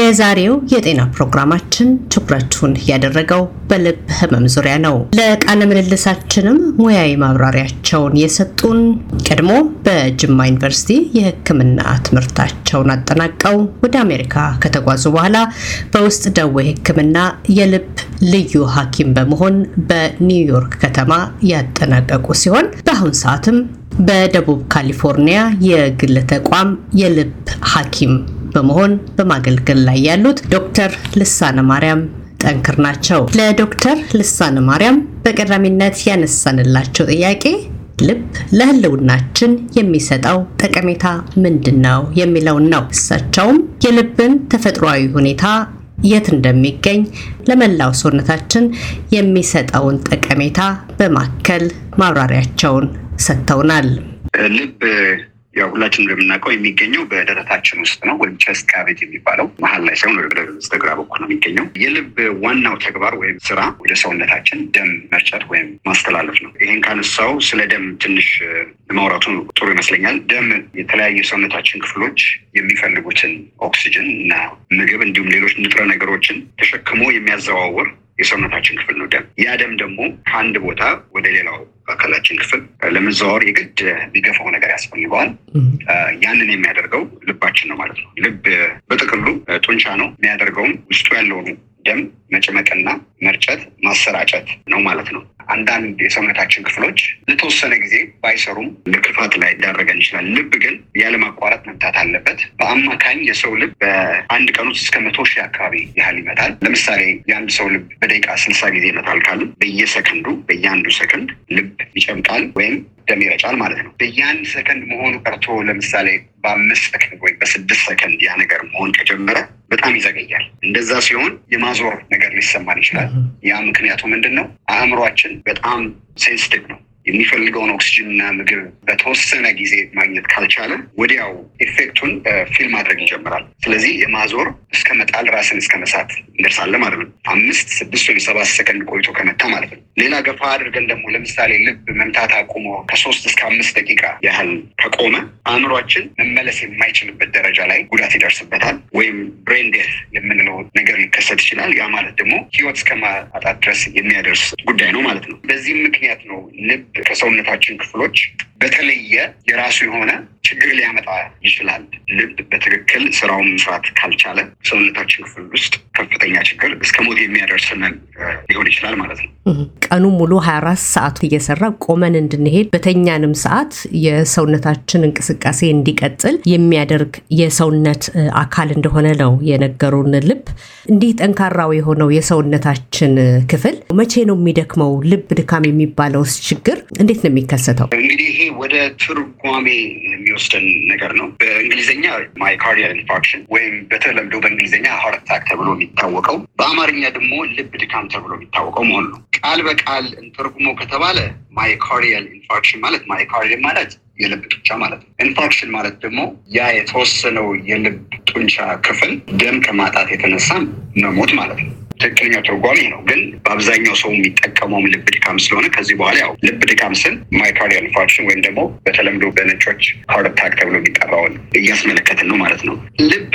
የዛሬው የጤና ፕሮግራማችን ትኩረቱን ያደረገው በልብ ህመም ዙሪያ ነው። ለቃለ ምልልሳችንም ሙያዊ ማብራሪያቸውን የሰጡን ቀድሞ በጅማ ዩኒቨርሲቲ የሕክምና ትምህርታቸውን አጠናቀው ወደ አሜሪካ ከተጓዙ በኋላ በውስጥ ደዌ ሕክምና የልብ ልዩ ሐኪም በመሆን በኒውዮርክ ከተማ ያጠናቀቁ ሲሆን በአሁን ሰዓትም በደቡብ ካሊፎርኒያ የግል ተቋም የልብ ሐኪም በመሆን በማገልገል ላይ ያሉት ዶክተር ልሳነ ማርያም ጠንክር ናቸው። ለዶክተር ልሳነ ማርያም በቀዳሚነት ያነሳንላቸው ጥያቄ ልብ ለህልውናችን የሚሰጠው ጠቀሜታ ምንድን ነው የሚለውን ነው። እሳቸውም የልብን ተፈጥሯዊ ሁኔታ የት እንደሚገኝ ለመላው ሰውነታችን የሚሰጠውን ጠቀሜታ በማከል ማብራሪያቸውን ሰጥተውናል። ልብ ያው ሁላችን እንደምናውቀው የሚገኘው በደረታችን ውስጥ ነው፣ ወይም ቸስት ካቪቲ የሚባለው መሀል ላይ ሳይሆን ወደ በስተግራ በኩል ነው የሚገኘው። የልብ ዋናው ተግባር ወይም ስራ ወደ ሰውነታችን ደም መርጨት ወይም ማስተላለፍ ነው። ይህን ካነሳው ስለ ደም ትንሽ ማውራቱ ጥሩ ይመስለኛል። ደም የተለያዩ የሰውነታችን ክፍሎች የሚፈልጉትን ኦክሲጅን እና ምግብ እንዲሁም ሌሎች ንጥረ ነገሮችን ተሸክሞ የሚያዘዋውር የሰውነታችን ክፍል ነው ደም። ያ ደም ደግሞ ከአንድ ቦታ ወደ ሌላው አካላችን ክፍል ለመዘዋወር የግድ የሚገፋው ነገር ያስፈልገዋል። ያንን የሚያደርገው ልባችን ነው ማለት ነው። ልብ በጥቅሉ ጡንቻ ነው። የሚያደርገውም ውስጡ ያለውን ደም መጭመቅና መርጨት፣ ማሰራጨት ነው ማለት ነው። አንዳንድ የሰውነታችን ክፍሎች ለተወሰነ ጊዜ ባይሰሩም ለክፋት ላይ ሊዳረገን ይችላል። ልብ ግን ያለማቋረጥ መምታት አለበት። በአማካኝ የሰው ልብ በአንድ ቀን ውስጥ እስከ መቶ ሺህ አካባቢ ያህል ይመታል። ለምሳሌ የአንድ ሰው ልብ በደቂቃ ስልሳ ጊዜ ይመታል ካሉ በየሰከንዱ በየአንዱ ሰከንድ ልብ ይጨምቃል ወይም ደም ይረጫል ማለት ነው። በየአንድ ሰከንድ መሆኑ ቀርቶ ለምሳሌ በአምስት ሰከንድ ወይም በስድስት ሰከንድ ያ ነገር መሆን ከጀመረ በጣም ይዘገያል። እንደዛ ሲሆን የማዞር ነገር ሊሰማን ይችላል። ያ ምክንያቱ ምንድን ነው? አእምሯችን በጣም sensitive ነው። የሚፈልገውን ኦክሲጅን እና ምግብ በተወሰነ ጊዜ ማግኘት ካልቻለ ወዲያው effect ኡን feel ማድረግ ይጀምራል። ስለዚህ የማዞር እስከ መጣል ራስን እስከ መሳት እንደርሳለን ማለት ነው። አምስት ስድስት ወይም ሰባት ሰከንድ ቆይቶ ከመታ ማለት ነው። ሌላ ገፋ አድርገን ደግሞ ለምሳሌ ልብ መምታት አቁሞ ከሶስት እስከ አምስት ደቂቃ ያህል ከቆመ አእምሯችን መመለስ የማይችልበት ደረጃ ላይ ጉዳት ይደርስበታል። ወይም ብሬን ዴት የምንለው ነገር ሊከሰት ይችላል። ያ ማለት ደግሞ ህይወት እስከ ማጣት ድረስ የሚያደርስ ጉዳይ ነው ማለት ነው። በዚህም ምክንያት ነው ልብ ከሰውነታችን ክፍሎች በተለየ የራሱ የሆነ ችግር ሊያመጣ ይችላል። ልብ በትክክል ስራውን መስራት ካልቻለ ሰውነታችን ክፍል ውስጥ ከፍተኛ ችግር እስከ ሞት የሚያደርስንን ሊሆን ይችላል ማለት ነው። ቀኑ ሙሉ 24 ሰዓቱ እየሰራ ቆመን እንድንሄድ በተኛንም ሰዓት የሰውነታችን እንቅስቃሴ እንዲቀጥል የሚያደርግ የሰውነት አካል እንደሆነ ነው የነገሩን። ልብ እንዲህ ጠንካራው የሆነው የሰውነታችን ክፍል መቼ ነው የሚደክመው? ልብ ድካም የሚባለውስ ችግር እንዴት ነው የሚከሰተው? እንግዲህ ይሄ ወደ ትርጓሜ የሚወስደን ነገር ነው። በእንግሊዝኛ myocardial infarction ወይም በተለምዶ በእንግሊዝኛ heart attack ተብሎ የሚታወቀው በአማርኛ ደግሞ ልብ ድካም ተብሎ የሚታወቀው መሆኑ ነው። ቃል በቃል እንተርጉሞ ከተባለ myocardial infarction ማለት myocardial ማለት የልብ ጡንቻ ማለት ነው። infarction ማለት ደግሞ ያ የተወሰነው የልብ ጡንቻ ክፍል ደም ከማጣት የተነሳ መሞት ማለት ነው። ትክክለኛ ትርጓሜ ነው። ግን በአብዛኛው ሰው የሚጠቀመውም ልብ ድካም ስለሆነ ከዚህ በኋላ ያው ልብ ድካም ስል myocardial infarction ወይም ደግሞ በተለምዶ በነጮች heart attack ተብሎ የሚጠራውን እያስመለከትን ነው ማለት ነው። ልብ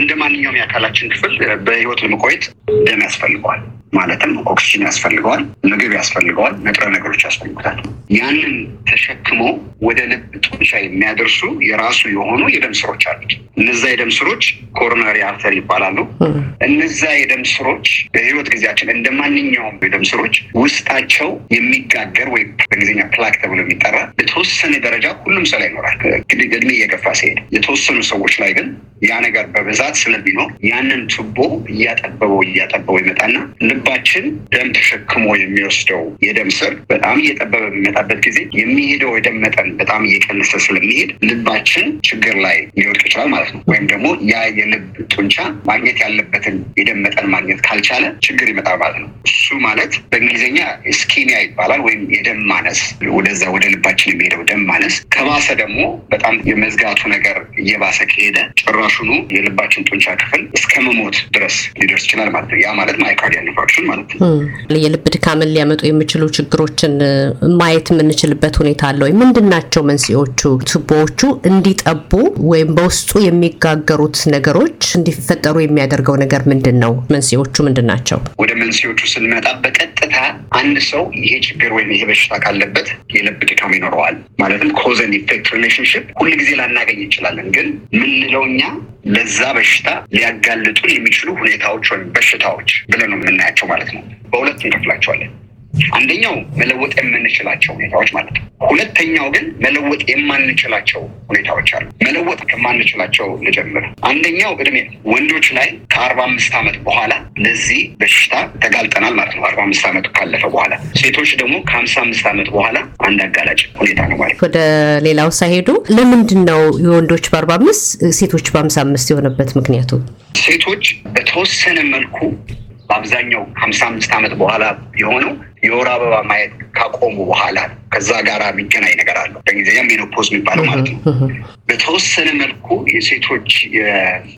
እንደ ማንኛውም የአካላችን ክፍል በህይወት ለመቆየት ደም ያስፈልገዋል። ማለትም ኦክሲጅን ያስፈልገዋል፣ ምግብ ያስፈልገዋል፣ ንጥረ ነገሮች ያስፈልጉታል። ያንን ተሸክሞ ወደ ልብ ጡንቻ የሚያደርሱ የራሱ የሆኑ የደም ስሮች አሉት። እነዛ የደም ስሮች coronary artery ይባላሉ። እነዛ የደም ስሮች በህይወት ጊዜያችን እንደ ማንኛውም የደም ስሮች ውስጣቸው የሚጋገር ወይም በእንግሊዝኛ plaque ተብሎ የሚጠራ በተወሰነ ደረጃ ሁሉም ሰው ላይ ይኖራል። እድሜ እየገፋ ሲሄድ የተወሰኑ ሰዎች ላይ ግን ያ ነገር በብዛት ስለሚኖር ያንን ቱቦ እያጠበበው እያጠበበው ይመጣና ልባችን ደም ተሸክሞ የሚወስደው የደም ስር በጣም እየጠበበ በሚመጣበት ጊዜ የሚሄደው የደም መጠን በጣም እየቀነሰ ስለሚሄድ ልባችን ችግር ላይ ሊወድቅ ይችላል ማለት ነው። ወይም ደግሞ ያ የልብ ጡንቻ ማግኘት ያለበትን የደም መጠን ማግኘት ካልቻለ ችግር ይመጣል ማለት ነው። እሱ ማለት በእንግሊዝኛ ስኪሚያ ይባላል፣ ወይም የደም ማነስ፣ ወደዛ ወደ ልባችን የሚሄደው ደም ማነስ። ከባሰ ደግሞ በጣም የመዝጋቱ ነገር እየባሰ ከሄደ ጭራሹኑ የልባችን ጡንቻ ክፍል እስከ መሞት ድረስ ሊደርስ ይችላል ማለት ነው። ያ ማለት myocardial በሽታዎችን ማለት ነው። የልብ ድካምን ሊያመጡ የሚችሉ ችግሮችን ማየት የምንችልበት ሁኔታ አለ ወይ? ምንድን ናቸው መንስኤዎቹ? ቱቦዎቹ እንዲጠቡ ወይም በውስጡ የሚጋገሩት ነገሮች እንዲፈጠሩ የሚያደርገው ነገር ምንድን ነው? መንስኤዎቹ ምንድን ናቸው? ወደ መንስኤዎቹ ስንመጣ በቀጥታ አንድ ሰው ይሄ ችግር ወይም ይሄ በሽታ ካለበት የልብ ድካም ይኖረዋል። ማለትም cause and effect relationship ሁልጊዜ ላናገኝ እንችላለን። ግን ምንለው እኛ ለዛ በሽታ ሊያጋልጡን የሚችሉ ሁኔታዎች ወይም በሽታዎች ብለን ነው የምናያቸው ማለት ነው። በሁለት እንከፍላቸዋለን። አንደኛው መለወጥ የምንችላቸው ሁኔታዎች ማለት ነው። ሁለተኛው ግን መለወጥ የማንችላቸው ሁኔታዎች አሉ። መለወጥ ከማንችላቸው ልጀምር። አንደኛው እድሜ ነው። ወንዶች ላይ ከአርባ አምስት ዓመት በኋላ ለዚህ በሽታ ተጋልጠናል ማለት ነው። አርባ አምስት ዓመቱ ካለፈ በኋላ ሴቶች ደግሞ ከሀምሳ አምስት ዓመት በኋላ አንድ አጋላጭ ሁኔታ ነው ማለት ወደ ሌላው ሳይሄዱ ለምንድን ነው የወንዶች በአርባ አምስት ሴቶች በሀምሳ አምስት የሆነበት ምክንያቱ? ሴቶች በተወሰነ መልኩ በአብዛኛው ሀምሳ አምስት ዓመት በኋላ የሆነው የወር አበባ ማየት ካቆሙ በኋላ ከዛ ጋር የሚገናኝ ነገር አለው። በእንግሊዝኛ menopause የሚባለው ማለት ነው። በተወሰነ መልኩ የሴቶች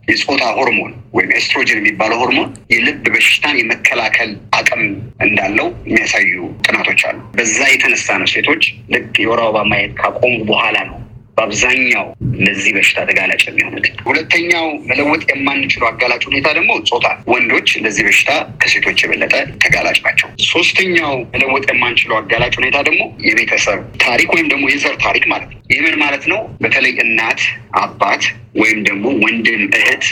የፆታ ሆርሞን ወይም ኤስትሮጅን የሚባለው ሆርሞን የልብ በሽታን የመከላከል አቅም እንዳለው የሚያሳዩ ጥናቶች አሉ። በዛ የተነሳ ነው ሴቶች ልክ የወር አበባ ማየት ካቆሙ በኋላ ነው በአብዛኛው ለዚህ በሽታ ተጋላጭ የሚሆኑት። ሁለተኛው መለወጥ የማንችለው አጋላጭ ሁኔታ ደግሞ ጾታ፣ ወንዶች ለዚህ በሽታ ከሴቶች የበለጠ ተጋላጭ ናቸው። ሶስተኛው መለወጥ የማንችለው አጋላጭ ሁኔታ ደግሞ የቤተሰብ ታሪክ ወይም ደግሞ የዘር ታሪክ ማለት ነው። ይህ ምን ማለት ነው? በተለይ እናት፣ አባት ወይም ደግሞ ወንድም፣ እህት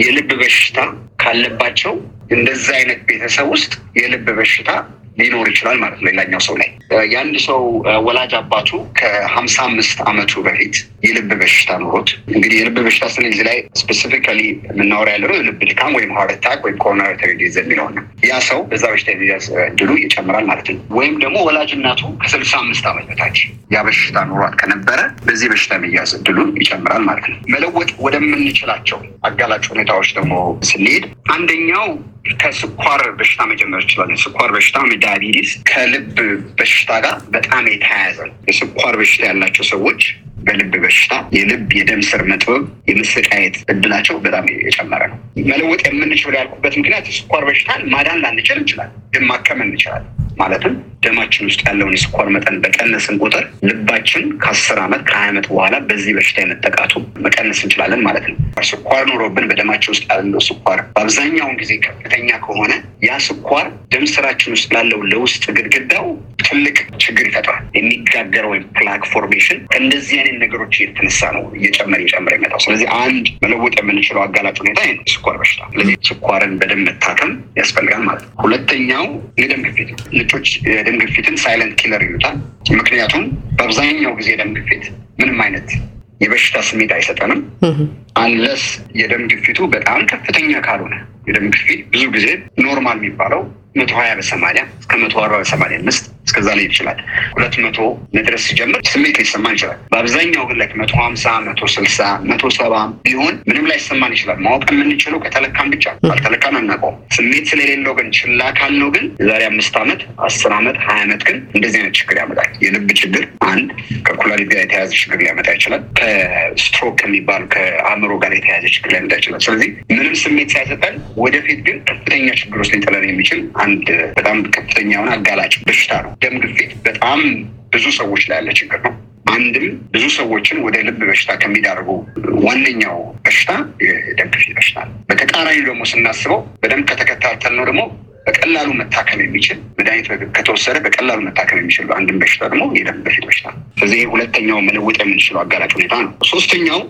የልብ በሽታ ካለባቸው እንደዛ አይነት ቤተሰብ ውስጥ የልብ በሽታ ሊኖር ይችላል ማለት ነው። ሌላኛው ሰው ላይ የአንድ ሰው ወላጅ አባቱ ከሀምሳ አምስት ዓመቱ በፊት የልብ በሽታ ኖሮት እንግዲህ የልብ በሽታ ስንል እዚህ ላይ specifically የምናወራ ያለ ነው የልብ ድካም ወይም heart attack ወይም coronary artery disease ነው። ያ ሰው በዛ በሽታ የሚያዝ እድሉ ይጨምራል ማለት ነው። ወይም ደግሞ ወላጅ እናቱ ከስልሳ አምስት ዓመት በታች ያ በሽታ ኖሯት ከነበረ በዚህ በሽታ የሚያዝ እድሉ ይጨምራል ማለት ነው። መለወጥ ወደምንችላቸው አጋላጭ ሁኔታዎች ደግሞ ስንሄድ አንደኛው ከስኳር በሽታ መጀመር እንችላለን። ስኳር በሽታ ዳያቢቲስ ከልብ በሽታ ጋር በጣም የተያያዘ ነው። የስኳር በሽታ ያላቸው ሰዎች በልብ በሽታ የልብ የደም ስር መጥበብ የመሰቃየት እድላቸው በጣም የጨመረ ነው። መለወጥ የምንችለው ያልኩበት ምክንያት የስኳር በሽታን ማዳን ላንችል እንችላለን፣ ግን ማከም እንችላለን። ማለትም ደማችን ውስጥ ያለውን የስኳር መጠን በቀነስን ቁጥር ልባችን ከአስር ዓመት ከሀያ ዓመት በኋላ በዚህ በሽታ የመጠቃቱ መቀነስ እንችላለን ማለት ነው። ስኳር ኖሮብን በደማችን ውስጥ ያለው ስኳር በአብዛኛውን ጊዜ ከፍተኛ ከሆነ ያ ስኳር ደም ስራችን ውስጥ ላለው ለውስጥ ግድግዳው ትልቅ ችግር ይፈጥራል። የሚጋገረው ወይም plaque formation ከእንደዚህ አይነት ነገሮች የተነሳ ነው እየጨመረ እየጨመረ የሚመጣው። ስለዚህ አንድ መለወጥ የምንችለው አጋላጭ ሁኔታ ይህ ነው፣ ስኳር በሽታ። ስለዚህ ስኳርን በደንብ መታከም ያስፈልጋል ማለት ነው። ሁለተኛው የደም ግፊት ነጮች የደም ግፊትን silent killer ይሉታል። ምክንያቱም በአብዛኛው ጊዜ የደም ግፊት ምንም አይነት የበሽታ ስሜት አይሰጠንም unless የደም ግፊቱ በጣም ከፍተኛ ካልሆነ የደም ግፊት ብዙ ጊዜ normal የሚባለው መቶ ሀያ በሰማንያ እስከ መቶ አርባ በሰማንያ አምስት እስከዛ ላይ ይችላል። ሁለት መቶ መድረስ ሲጀምር ስሜት ሊሰማን ይችላል። በአብዛኛው ግን ላይ መቶ ሀምሳ መቶ ስልሳ መቶ ሰባ ቢሆን ምንም ላይሰማን ይችላል። ማወቅ የምንችለው ከተለካን ብቻ ካልተለካን አናውቀውም። ስሜት ስለሌለው ግን ችላ ካልነው ግን የዛሬ አምስት ዓመት አስር ዓመት ሀያ ዓመት ግን እንደዚህ አይነት ችግር ያመጣል። የልብ ችግር አንድ ከኩላሊት ጋር የተያያዘ ችግር ሊያመጣ ይችላል። ከስትሮክ ከሚባሉ ከአእምሮ ጋር የተያያዘ ችግር ሊያመጣ ይችላል። ስለዚህ ምንም ስሜት ሳይሰጠን ወደፊት ግን ከፍተኛ ችግር ውስጥ ሊጥለን የሚችል አንድ በጣም ከፍተኛ የሆነ አጋላጭ በሽታ ነው። ደም ግፊት በጣም ብዙ ሰዎች ላይ ያለ ችግር ነው። አንድም ብዙ ሰዎችን ወደ ልብ በሽታ ከሚዳርጉ ዋነኛው በሽታ የደም ግፊት በሽታ ነው። በተቃራኒ ደግሞ ስናስበው በደንብ ከተከታተል ነው ደግሞ በቀላሉ መታከም የሚችል መድኃኒት ከተወሰደ በቀላሉ መታከም የሚችል አንድም በሽታ ደግሞ የደም ግፊት በሽታ ነው። ስለዚህ ሁለተኛው መለወጥ የምንችለው አጋላጭ ሁኔታ ነው። ሶስተኛው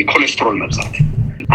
የኮሌስትሮል መብዛት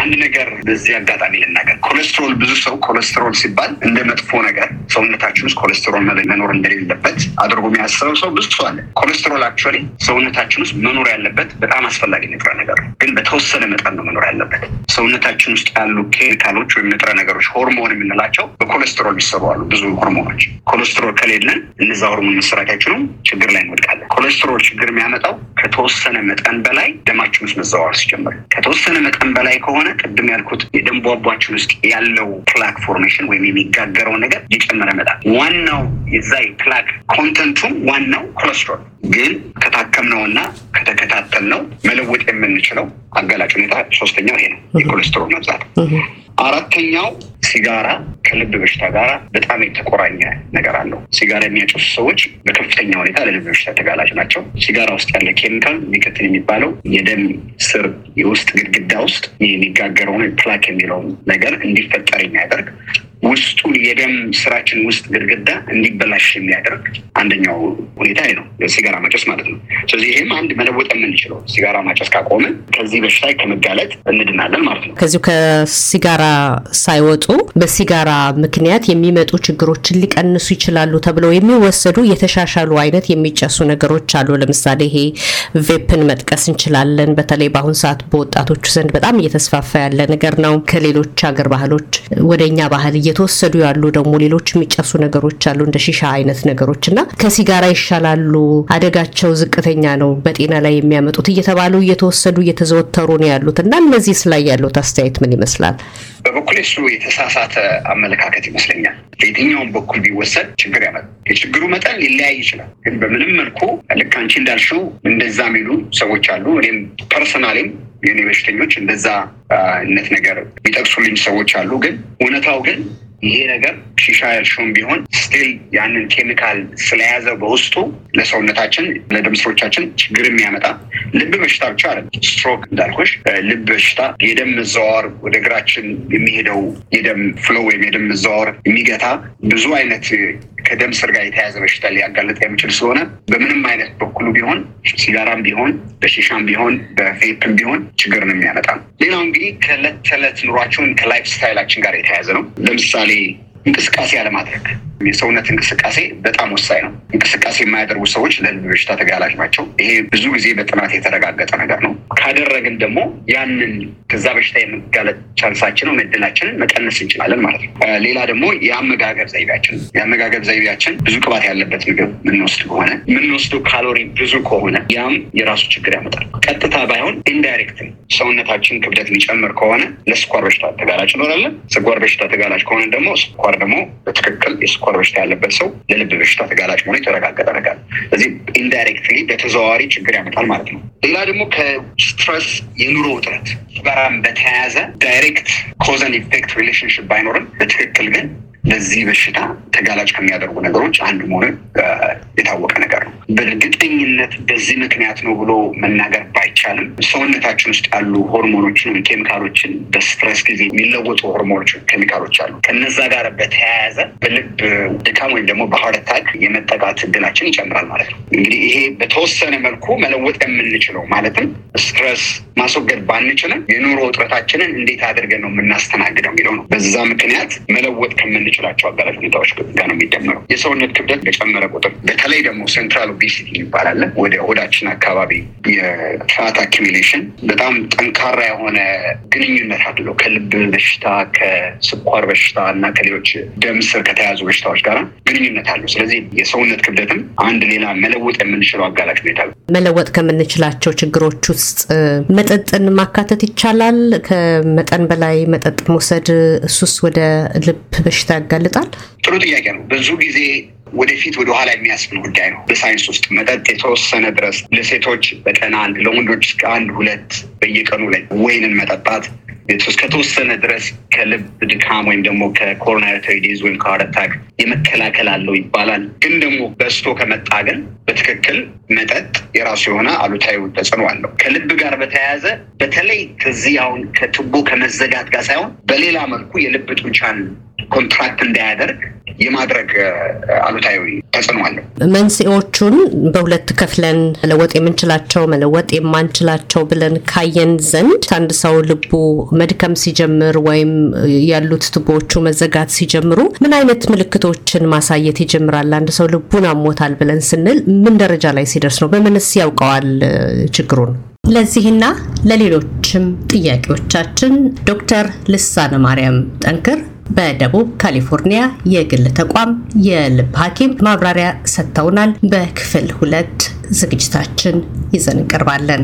አንድ ነገር በዚህ አጋጣሚ ልናገር። ኮሌስትሮል ብዙ ሰው ኮሌስትሮል ሲባል እንደ መጥፎ ነገር ሰውነታችን ውስጥ ኮሌስትሮል መኖር እንደሌለበት አድርጎ የሚያስበው ሰው ብዙ ሰው አለ። ኮሌስትሮል actually ሰውነታችን ውስጥ መኖር ያለበት በጣም አስፈላጊ ንጥረ ነገር ነው፣ ግን በተወሰነ መጠን ነው መኖር ያለበት። ሰውነታችን ውስጥ ያሉ ኬሚካሎች ወይም ንጥረ ነገሮች ሆርሞን የምንላቸው በኮሌስትሮል የሚሰሩ አሉ። ብዙ ሆርሞኖች ኮሌስትሮል ከሌለን እነዛ ሆርሞን መሰራታችንም ችግር ላይ እንወድቃለን። ኮሌስትሮል ችግር የሚያመጣው ከተወሰነ መጠን በላይ ደማችን ውስጥ መዘዋወር ሲጀምር ከተወሰነ መጠን በላይ ከሆነ ከሆነ ቅድም ያልኩት የደም ቧንቧችን ውስጥ ያለው plaque formation ወይም የሚጋገረው ነገር እየጨመረ ይመጣል። ዋናው የዛ plaque content ኡም ዋናው ኮሌስትሮል ግን ከታከምነው እና ከተከታተልነው መለወጥ የምንችለው አጋላጭ ሁኔታ ሶስተኛው ይሄ ነው፣ የኮሌስትሮል መብዛት። አራተኛው ሲጋራ ከልብ በሽታ ጋር በጣም የተቆራኘ ነገር አለው። ሲጋራ የሚያጨሱ ሰዎች በከፍተኛ ሁኔታ ለልብ በሽታ ተጋላጭ ናቸው። ሲጋራ ውስጥ ያለ ኬሚካል nicotine የሚባለው የደም ስር የውስጥ ግድግዳ ውስጥ የሚጋገረውን plaque የሚለውን ነገር እንዲፈጠር የሚያደርግ ውስጡን የደም ስራችን ውስጥ ግድግዳ እንዲበላሽ የሚያደርግ አንደኛው ሁኔታ ነው ሲጋራ ማጨስ ማለት ነው። ስለዚህ ይህም አንድ መለወጥ የምንችለው ሲጋራ ማጨስ ካቆመ ከዚህ በሽታ ከመጋለጥ እንድናለን ማለት ነው። ከዚሁ ከሲጋራ ሳይወጡ በሲጋራ ምክንያት የሚመጡ ችግሮችን ሊቀንሱ ይችላሉ ተብለው የሚወሰዱ የተሻሻሉ አይነት የሚጨሱ ነገሮች አሉ። ለምሳሌ ይሄ ቬፕን መጥቀስ እንችላለን። በተለይ በአሁኑ ሰዓት በወጣቶቹ ዘንድ በጣም እየተስፋፋ ያለ ነገር ነው። ከሌሎች ሀገር ባህሎች ወደ እኛ ባህል እየተወሰዱ ያሉ ደግሞ ሌሎች የሚጨሱ ነገሮች አሉ እንደ ሺሻ አይነት ነገሮች እና ከሲጋራ ይሻላሉ፣ አደጋቸው ዝቅተኛ ነው፣ በጤና ላይ የሚያመጡት እየተባሉ እየተወሰዱ እየተዘወተሩ ነው ያሉት እና እነዚህ ላይ ያሉት አስተያየት ምን ይመስላል? በበኩሌ እሱ የተሳሳተ አመለካከት ይመስለኛል። በየትኛውም በኩል ቢወሰድ ችግር ያመጣል። የችግሩ መጠን ሊለያይ ይችላል። ግን በምንም መልኩ ልክ አንቺ እንዳልሽው እንደዛ የሚሉ ሰዎች አሉ። እኔም personally ም የኔ በሽተኞች እንደዛ አይነት ነገር የሚጠቅሱልኝ ሰዎች አሉ። ግን እውነታው ግን ይሄ ነገር ሺሻ ያልሽውም ቢሆን still ያንን ኬሚካል ስለያዘ በውስጡ ለሰውነታችን ለደም ስሮቻችን ችግር የሚያመጣ ልብ በሽታ ብቻ አለ። ስትሮክ እንዳልኩሽ ልብ በሽታ የደም መዘዋወር ወደ እግራችን የሚሄደው የደም flow ወይም የደም መዘዋወር የሚገታ ብዙ አይነት ከደም ስር ጋር የተያያዘ በሽታ ሊያጋልጥ የሚችል ስለሆነ በምንም አይነት በኩሉ ቢሆን ሲጋራም ቢሆን በሺሻም ቢሆን በ vape ም ቢሆን ችግር ነው የሚያመጣ። ሌላው እንግዲህ ከእለት ተዕለት ኑሯቸውን ከ lifestyle ኣችን ጋር የተያያዘ ነው። ለምሳሌ እንቅስቃሴ አለማድረግ የሰውነት እንቅስቃሴ በጣም ወሳኝ ነው። እንቅስቃሴ የማያደርጉ ሰዎች ለልብ በሽታ ተጋላጭ ናቸው። ይሄ ብዙ ጊዜ በጥናት የተረጋገጠ ነገር ነው። ካደረግን ደግሞ ያንን ከዛ በሽታ የመጋለጥ chance ኣችንን እድላችንን መቀነስ እንችላለን ማለት ነው። ሌላ ደግሞ የአመጋገብ ዘይቤያችን የአመጋገብ ዘይቤያችን ብዙ ቅባት ያለበት ምግብ የምንወስድ ከሆነ የምንወስደው ካሎሪ ብዙ ከሆነ ያም የራሱ ችግር ያመጣል። ቀጥታ ባይሆን indirect ሰውነታችን ክብደት የሚጨምር ከሆነ ለስኳር በሽታ ተጋላጭ እንሆናለን። ስኳር በሽታ ተጋላጭ ከሆነ ደግሞ ስኳር ደግሞ በትክክል የስኳር በሽታ ያለበት ሰው ለልብ በሽታ ተጋላጭ መሆኑ የተረጋገጠ ነገር። ስለዚህ indirectly በተዘዋዋሪ ችግር ያመጣል ማለት ነው። ሌላ ደግሞ ከ stress የኑሮ ውጥረት ጋራም በተያያዘ direct cause and effect relationship ባይኖርም በትክክል ግን ለዚህ በሽታ ተጋላጭ ከሚያደርጉ ነገሮች አንዱ መሆኑ የታወቀ ነገር በእርግጠኝነት በዚህ ምክንያት ነው ብሎ መናገር ባይቻልም ሰውነታችን ውስጥ ያሉ ሆርሞኖችን፣ ኬሚካሎችን በ stress ጊዜ የሚለወጡ ሆርሞኖች፣ ኬሚካሎች አሉ። ከነዛ ጋር በተያያዘ በልብ ድካም ወይም ደግሞ በ heart የመጠቃት እድላችን ይጨምራል ማለት ነው። እንግዲህ ይሄ በተወሰነ መልኩ መለወጥ የምንችለው ማለትም stress ማስወገድ ባንችልም የኑሮ ውጥረታችንን እንዴት አድርገን ነው የምናስተናግደው የሚለው ነው። በዛ ምክንያት መለወጥ ከምንችላቸው አጋላጭ ሁኔታዎች ጋር ነው የሚደመረው። የሰውነት ክብደት በጨመረ ቁጥር በተለይ ደግሞ central obesity ይባላል ወደ ሆዳችን አካባቢ የ fat accumulation በጣም ጠንካራ የሆነ ግንኙነት አለው ከልብ በሽታ ከስኳር በሽታ እና ከሌሎች ደም ስር ከተያዙ በሽታዎች ጋር ግንኙነት አለው። ስለዚህ የሰውነት ክብደትም አንድ ሌላ መለወጥ የምንችለው አጋላጭ ሁኔታ መለወጥ ከምንችላቸው ችግሮች ውስጥ መጠጥን ማካተት ይቻላል። ከመጠን በላይ መጠጥ መውሰድ እሱስ ወደ ልብ በሽታ ያጋልጣል? ጥሩ ጥያቄ ነው። ብዙ ጊዜ ወደፊት ወደ ኋላ የሚያስብል ጉዳይ ነው። በሳይንስ ውስጥ መጠጥ የተወሰነ ድረስ ለሴቶች በቀን አንድ፣ ለወንዶች እስከ አንድ ሁለት በየቀኑ ላይ ወይንን መጠጣት እስከተወሰነ ድረስ ከልብ ድካም ወይም ደግሞ ከ coronary disease ወይም attack የመከላከል አለው ይባላል። ግን ደግሞ በስቶ ከመጣ ግን በትክክል መጠጥ የራሱ የሆነ አሉታዊ ተጽዕኖ አለው። ከልብ ጋር በተያያዘ በተለይ ከዚህ አሁን ከቱቦ ከመዘጋት ጋር ሳይሆን በሌላ መልኩ የልብ ጡንቻን contract እንዳያደርግ የማድረግ አሉታዊ ተጽዕኖ አለው። መንስኤዎቹን በሁለት ከፍለን መለወጥ የምንችላቸው መለወጥ የማንችላቸው ብለን ካየን ዘንድ አንድ ሰው ልቡ መድከም ሲጀምር ወይም ያሉት ቱቦዎቹ መዘጋት ሲጀምሩ ምን አይነት ምልክቶችን ማሳየት ይጀምራል? አንድ ሰው ልቡን አሞታል ብለን ስንል ምን ደረጃ ላይ ሲደርስ ነው? በምንስ ያውቀዋል ችግሩን? ለዚህና ለሌሎችም ጥያቄዎቻችን ዶክተር ልሳነ ማርያም ጠንክር በደቡብ ካሊፎርኒያ የግል ተቋም የልብ ሐኪም ማብራሪያ ሰጥተውናል። በክፍል ሁለት ዝግጅታችን ይዘን እንቀርባለን።